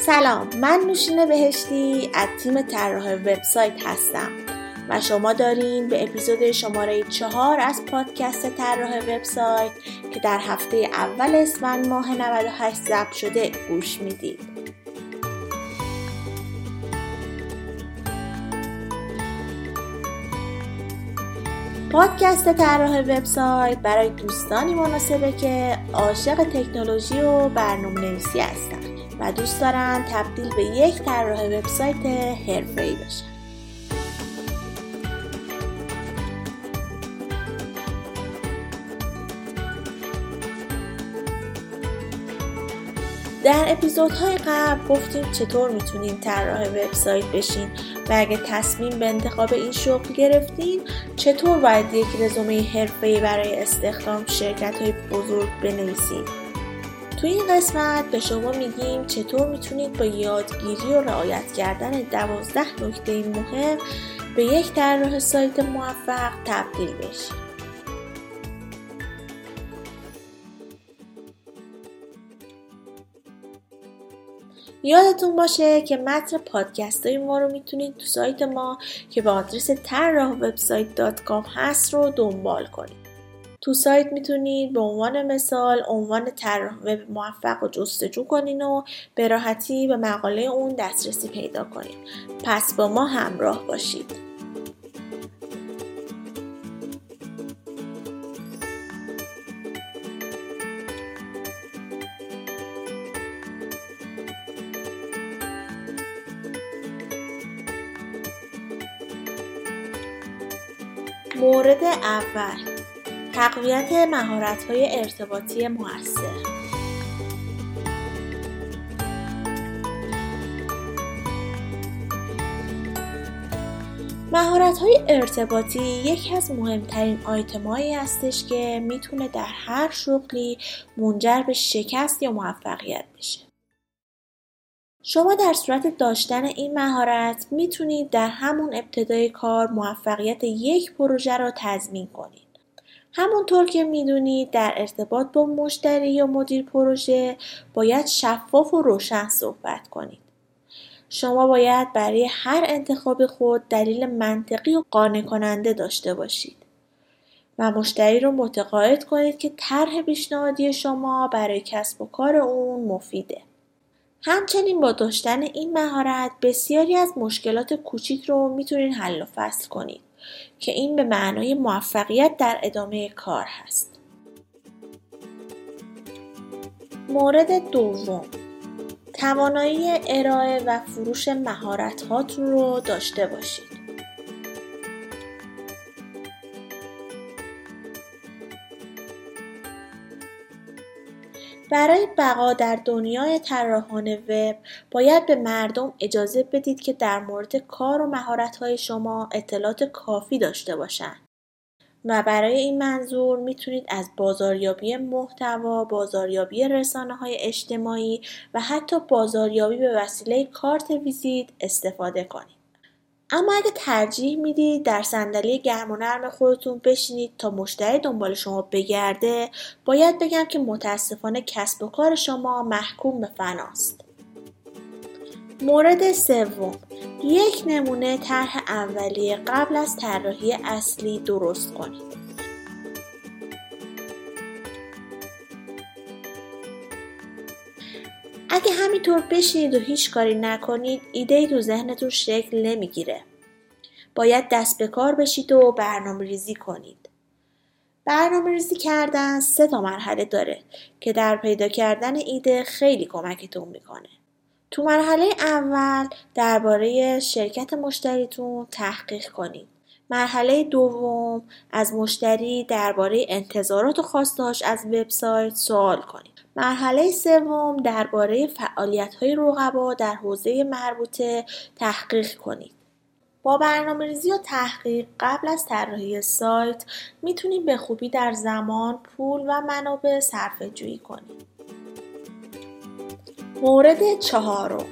سلام من نوشین بهشتی از تیم طراح وبسایت هستم و شما دارین به اپیزود شماره چهار از پادکست طراح وبسایت که در هفته اول اسفند ماه 98 ضبط شده گوش می‌دید. پادکست طراح وبسایت برای دوستانی مناسبه که عاشق تکنولوژی و برنامه نویسی هستن. و دوست دارن تبدیل به یک طراح وبسایت حرفه‌ای بشن. در اپیزودهای قبل گفتیم چطور می‌تونین طراح وبسایت بشین و اگه تصمیم به انتخاب این شغل گرفتین چطور باید یک رزومه حرفه‌ای برای استخدام شرکت های بزرگ بنویسید توی این قسمت به شما میگیم چطور می‌تونید با یادگیری و رعایت کردن دوازده نکته مهم به یک طراح سایت موفق تبدیل بشید. یادتون باشه که متن پادکست های ما رو می‌تونید تو سایت ما که به آدرس طراح وبسایت هست رو دنبال کنید. تو سایت می‌تونید به عنوان مثال عنوان طراح وب موفق رو جستجو کنین و به راحتی به مقاله اون دسترسی پیدا کنید. پس با ما همراه باشید. مورد اول تقویت مهارت‌های ارتباطی مؤثر مهارت های ارتباطی یکی از مهمترین آیتمایی هستش که می‌تونه در هر شغلی منجر به شکست یا موفقیت بشه. شما در صورت داشتن این مهارت می‌تونید در همون ابتدای کار موفقیت یک پروژه را تضمین کنید. همونطور که می‌دونید در ارتباط با مشتری یا مدیر پروژه باید شفاف و روشن صحبت کنید. شما باید برای هر انتخاب خود دلیل منطقی و قانع کننده داشته باشید و مشتری رو متقاعد کنید که طرح پیشنهادی شما برای کسب و کار اون مفیده. همچنین با داشتن این مهارت بسیاری از مشکلات کوچیک رو می‌تونید حل و فصل کنید. که این به معنای موفقیت در ادامه کار هست. مورد دوم توانایی ارائه و فروش مهارت رو داشته باشید. برای بقا در دنیای طراحان وب باید به مردم اجازه بدید که در مورد کار و مهارت‌های شما اطلاعات کافی داشته باشند. و برای این منظور می‌تونید از بازاریابی محتوا، بازاریابی رسانه های اجتماعی و حتی بازاریابی به وسیله کارت ویزیت استفاده کنید. اما اگه ترجیح می‌دید در صندلی گرم و نرم خودتون بشینید تا مشتری دنبال شما بگرده باید بگم که متاسفانه کسب و کار شما محکوم به فناست. مورد سوم یک نمونه طرح اولیه قبل از طراحی اصلی درست کنید. اگه همینطور بشینید و هیچ کاری نکنید ایده ای تو ذهنتون شکل نمی‌گیره. باید دست به کار بشید و برنامه ریزی کنید. برنامه ریزی کردن سه تا مرحله داره که در پیدا کردن ایده خیلی کمکتون می‌کنه. تو مرحله اول درباره شرکت مشتریتون تحقیق کنید. مرحله دوم از مشتری درباره انتظارات و خواستهاش از وبسایت سوال کنید. مرحله سوم درباره فعالیت‌های رقبا در حوزه مربوطه تحقیق کنید. با برنامه ریزی و تحقیق قبل از طراحی سایت می‌تونید به خوبی در زمان، پول و منابع صرفه جویی کنید. مورد چهارم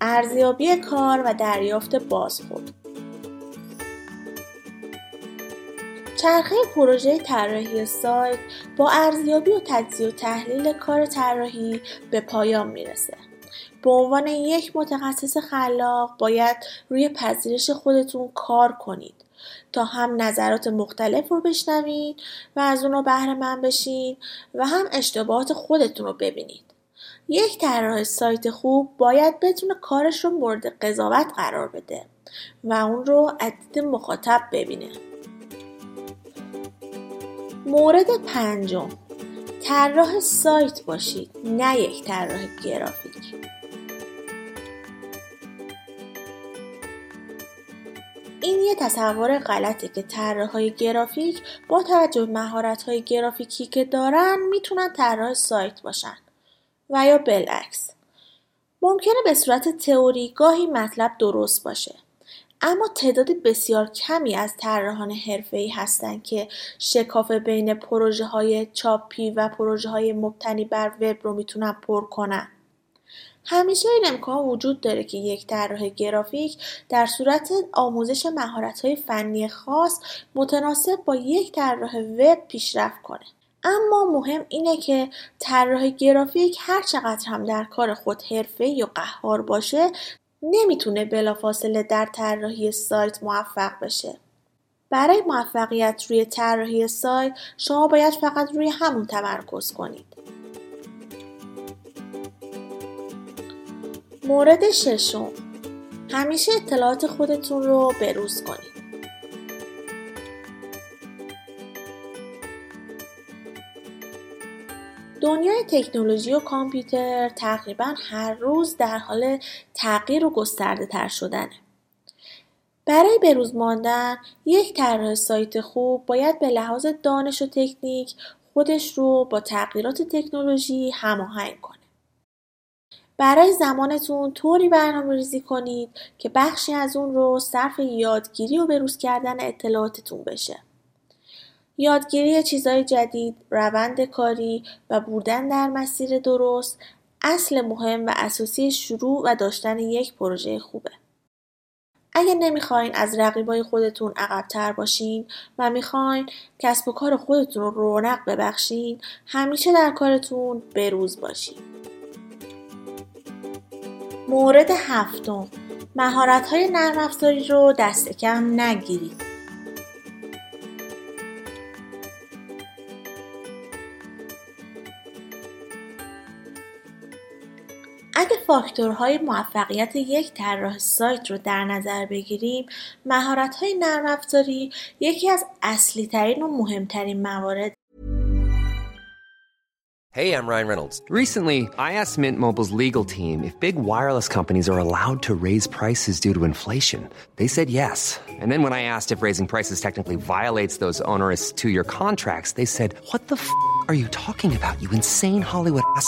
ارزیابی کار و دریافت بازخورد چرخه پروژه طراحی سایت با ارزیابی و تجزیه و تحلیل کار طراحی به پایان می‌رسه. به عنوان یک متخصص خلاق باید روی پذیرش خودتون کار کنید تا هم نظرات مختلف رو بشنوید و از اون بهره من بشین و هم اشتباهات خودتون رو ببینید. یک طراح سایت خوب باید بتونه کارش رو مورد قضاوت قرار بده و اون رو از دید مخاطب ببینه. مورد پنجم. طراح سایت باشید نه یک طراح گرافیک. این یه تصور غلطه که طراحهای گرافیک با توجه به مهارت‌های گرافیکی که دارن می‌تونن طراح سایت باشن. و یا بالعکس. ممکنه به صورت تئوری گاهی مطلب درست باشه. اما تعداد بسیار کمی از طراحان حرفه‌ای هستند که شکاف بین پروژه های چاپی و پروژه های مبتنی بر وب رو می‌تونن پر کنن. همیشه این امکان وجود داره که یک طراح گرافیک در صورت آموزش مهارت های فنی خاص متناسب با یک طراح وب پیشرفت کنه. اما مهم اینه که طراح گرافیک هر چقدر هم در کار خود حرفه یا قهار باشه نمی‌تونه بلافاصله در طراحی سایت موفق بشه. برای موفقیت روی طراحی سایت شما باید فقط روی همون تمرکز کنید. مورد ششم همیشه اطلاعات خودتون رو بروز کنید. دنیای تکنولوژی و کامپیوتر تقریبا هر روز در حال تغییر و گسترده تر شدنه. برای بروز ماندن یک طراح سایت خوب باید به لحاظ دانش و تکنیک خودش رو با تغییرات تکنولوژی هماهنگ کنه. برای زمانتون طوری برنامه ریزی کنید که بخشی از اون رو صرف یادگیری و بروز کردن اطلاعاتتون بشه. یادگیری چیزهای جدید، روند کاری و بودن در مسیر درست اصل مهم و اساسی شروع و داشتن یک پروژه خوبه. اگر نمی‌خواین از رقیبای خودتون عقبتر باشین و می‌خواین کسب و کار خودتون رو رونق ببخشین همیشه در کارتون بروز باشین. مورد هفتم مهارت های نرم رو دست کم نگیرید. اگه فاکتورهای موفقیت یک طراح سایت رو در نظر بگیریم مهارت‌های نرم افزاری یکی از اصلی ترین و مهمترین موارد Hey, I'm Ryan Reynolds. Recently, I asked Mint Mobile's legal team if big wireless companies are allowed to raise prices due to inflation. They said yes. And then when I asked if raising prices technically violates those onerous two-year contracts, they said, "What the f*** are you talking about? You insane Hollywood ass."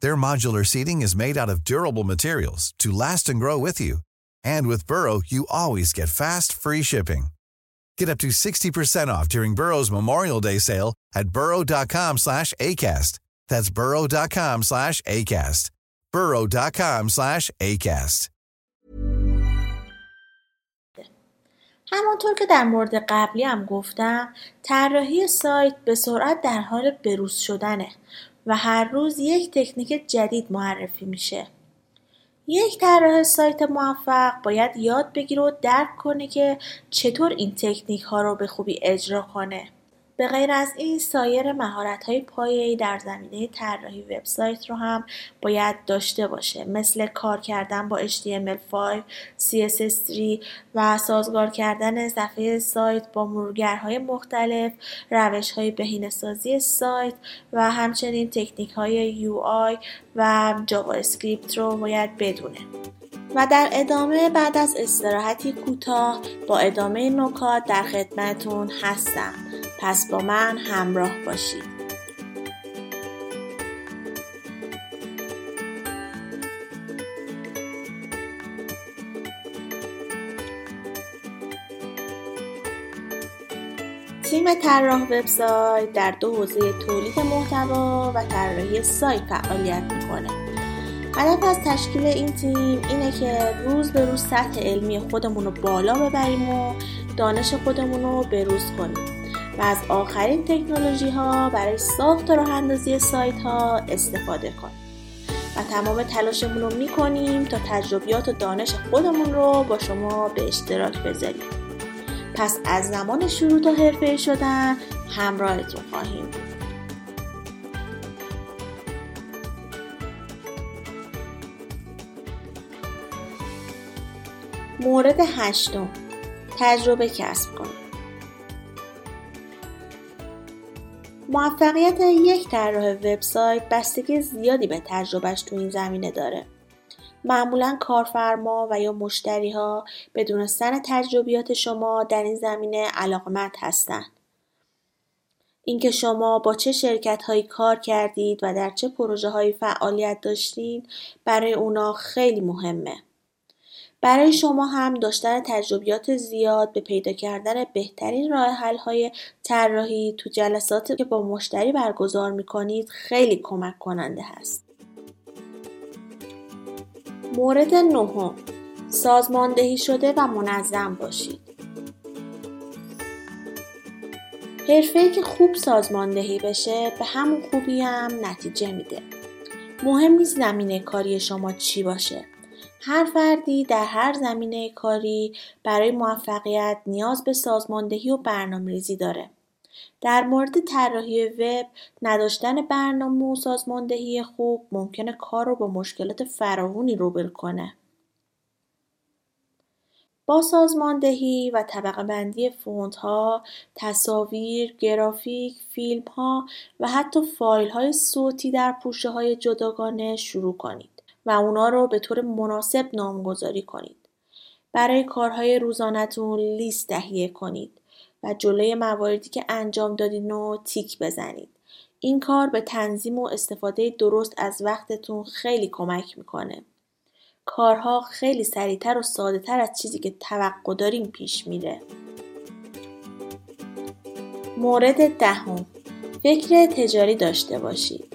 Their modular seating is made out of durable materials to last and grow with you. And with Burrow, you always get fast, free shipping. Get up to 60% off during Burrow's Memorial Day sale at burrow.com slash ACAST. That's burrow.com slash ACAST. burrow.com slash ACAST. همانطور که در مورد قبلی هم گفتم طراحی سایت به سرعت در حال بروز شدنه و هر روز یک تکنیک جدید معرفی میشه. یک طراح سایت موفق باید یاد بگیره و درک کنه که چطور این تکنیک ها رو به خوبی اجرا کنه. به غیر از این سایر مهارت های پایه‌ای در زمینه طراحی وبسایت رو هم باید داشته باشه مثل کار کردن با HTML5, CSS3 و سازگار کردن صفحه سایت با مرورگرهای مختلف، روش های بهینه‌سازی سایت و همچنین تکنیک های UI و JavaScript رو باید بدونه. و در ادامه بعد از استراحتی کوتاه با ادامه نکات در خدمتون هستم پس با من همراه باشید. تیم طراح وبسایت در دو حوزه تولید محتوا و طراحی سایت فعالیت می‌کنه. هدف از تشکیل این تیم اینه که روز به روز سطح علمی خودمون رو بالا ببریم و دانش خودمون رو بروز کنیم. و از آخرین تکنولوژی ها برای ساخت و راه اندازی سایت ها استفاده کنیم و تمام تلاشمون رو می‌کنیم تا تجربیات و دانش خودمون رو با شما به اشتراک بذاریم. پس از زمان شروع تا حرفه شدن همراهتون خواهیم بود. مورد هشتم. تجربه کسب کنید. موفقیت یک طراح وبسایت بستگی زیادی به تجربهش تو این زمینه داره معمولا کارفرما و یا مشتری ها به دونستن تجربیات شما در این زمینه علاقمند هستند. اینکه شما با چه شرکت هایی کار کردید و در چه پروژه هایی فعالیت داشتید برای اونا خیلی مهمه. برای شما هم داشتن تجربیات زیاد به پیدا کردن بهترین راه حل های طراحی تو جلساتی که با مشتری برگزار می‌کنید خیلی کمک کننده هست. مورد نهم سازماندهی شده و منظم باشید. حرفه که خوب سازماندهی بشه به همون خوبی هم نتیجه میده. مهم نیست زمینه کاری شما چی باشه. هر فردی در هر زمینه کاری برای موفقیت نیاز به سازماندهی و برنامه‌ریزی داره. در مورد طراحی وب نداشتن برنامه و سازماندهی خوب ممکنه کار رو با مشکلات فراوانی روبرو کنه. با سازماندهی و طبقه بندی فونت ها، تصاویر، گرافیک، فیلم ها و حتی فایل های صوتی در پوشه های جداگانه شروع کنید. و اونا رو به طور مناسب نامگذاری کنید. برای کارهای روزانتون لیست تهیه کنید و جلوی مواردی که انجام دادین رو تیک بزنید. این کار به تنظیم و استفاده درست از وقتتون خیلی کمک می‌کنه. کارها خیلی سریعتر و ساده تر از چیزی که توقع داریم پیش میره. مورد دهم فکر تجاری داشته باشید.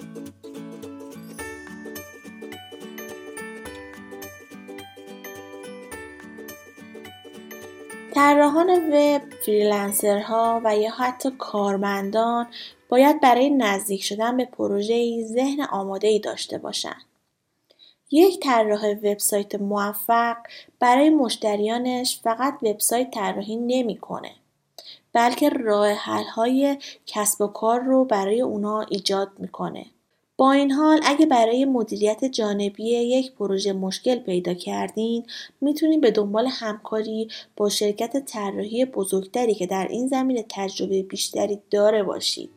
طراحان وب، فریلنسرها و یا حتی کارمندان باید برای نزدیک شدن به پروژه‌ای ذهن آماده‌ای داشته باشند. یک طراح وبسایت موفق برای مشتریانش فقط وبسایت طراحی نمی‌کنه بلکه راه های کسب و کار رو برای اونا ایجاد می‌کنه. با این حال اگه برای مدیریت جانبی یک پروژه مشکل پیدا کردین می‌تونید به دنبال همکاری با شرکت طراحی بزرگتری که در این زمینه تجربه بیشتری داره باشید.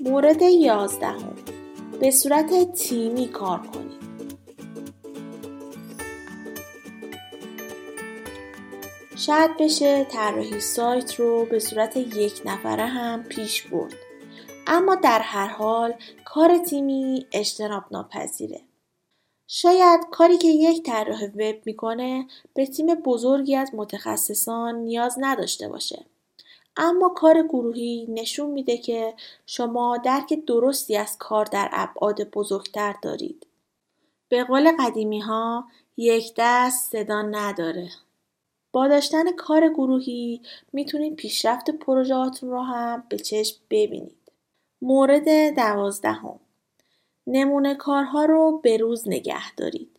مورد یازدهم به صورت تیمی کار کنید. شاید بشه طراحی سایت رو به صورت یک نفره هم پیش برد. اما در هر حال کار تیمی اجتناب ناپذیره. شاید کاری که یک طراح وب می‌کنه به تیم بزرگی از متخصصان نیاز نداشته باشه. اما کار گروهی نشون میده که شما درک درستی از کار در ابعاد بزرگتر دارید. به قول قدیمی ها یک دست صدا نداره. با داشتن کار گروهی می‌تونید پیشرفت پروژهاتون رو هم به چشم ببینید. مورد دوازدهم نمونه کارها رو به روز نگه دارید.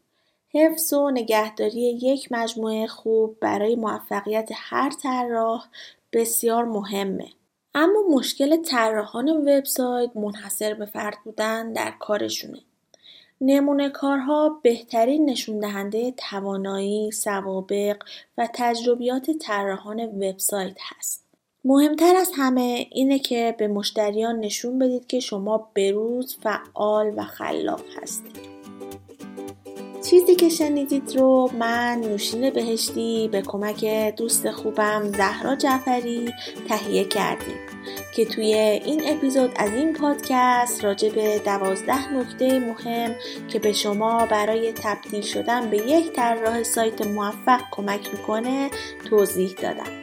حفظ و نگهداری یک مجموعه خوب برای موفقیت هر طراح بسیار مهمه. اما مشکل طراحان وبسایت منحصر به فرد بودن در کارشونه. نمونه کارها بهترین نشون دهنده توانایی، سوابق و تجربیات طراحان وبسایت هست. مهمتر از همه اینه که به مشتریان نشون بدید که شما بروز فعال و خلاق هستید. چیزی که شنیدید رو من نوشین بهشتی به کمک دوست خوبم زهرا جعفری تهیه کردیم که توی این اپیزود از این پادکست راجع به دوازده نکته مهم که به شما برای تبدیل شدن به یک طراح سایت موفق کمک می‌کنه توضیح دادم.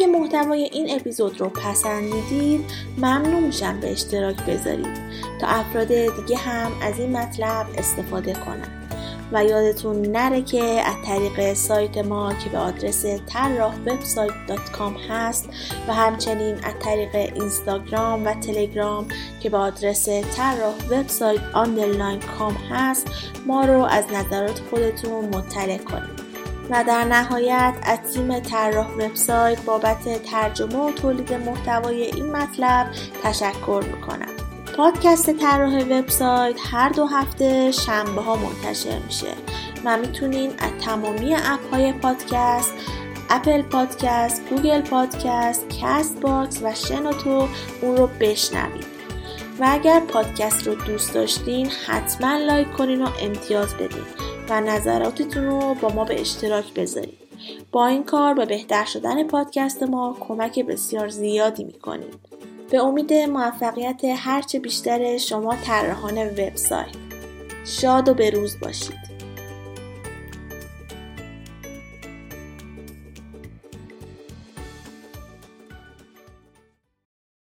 اگه محتوای این اپیزود رو پسندیدید ممنون میشم به اشتراک بذارید تا افراد دیگه هم از این مطلب استفاده کنند. و یادتون نره که از طریق سایت ما که به آدرس طراح وبسایت هست و همچنین از طریق اینستاگرام و تلگرام که به آدرس طراح وبسایت underline com هست ما رو از نظرات خودتون مطلع کنید و در نهایت از تیم طراح وبسایت بابت ترجمه و تولید محتوای این مطلب تشکر می‌کنم. پادکست طراح وبسایت هر دو هفته شنبه ها منتشر میشه. و می‌تونین از تمامی اپ های پادکست Apple Podcast، Google Podcast، Castbox و شنوتو اون رو بشنوید. و اگر پادکست رو دوست داشتین حتما لایک کنین و امتیاز بدین. و نظراتتون رو با ما به اشتراک بذارید. با این کار به بهتر شدن پادکست ما کمک بسیار زیادی می‌کنید. به امید موفقیت هرچه بیشتر شما طراحان وبسایت. شاد و بروز باشید.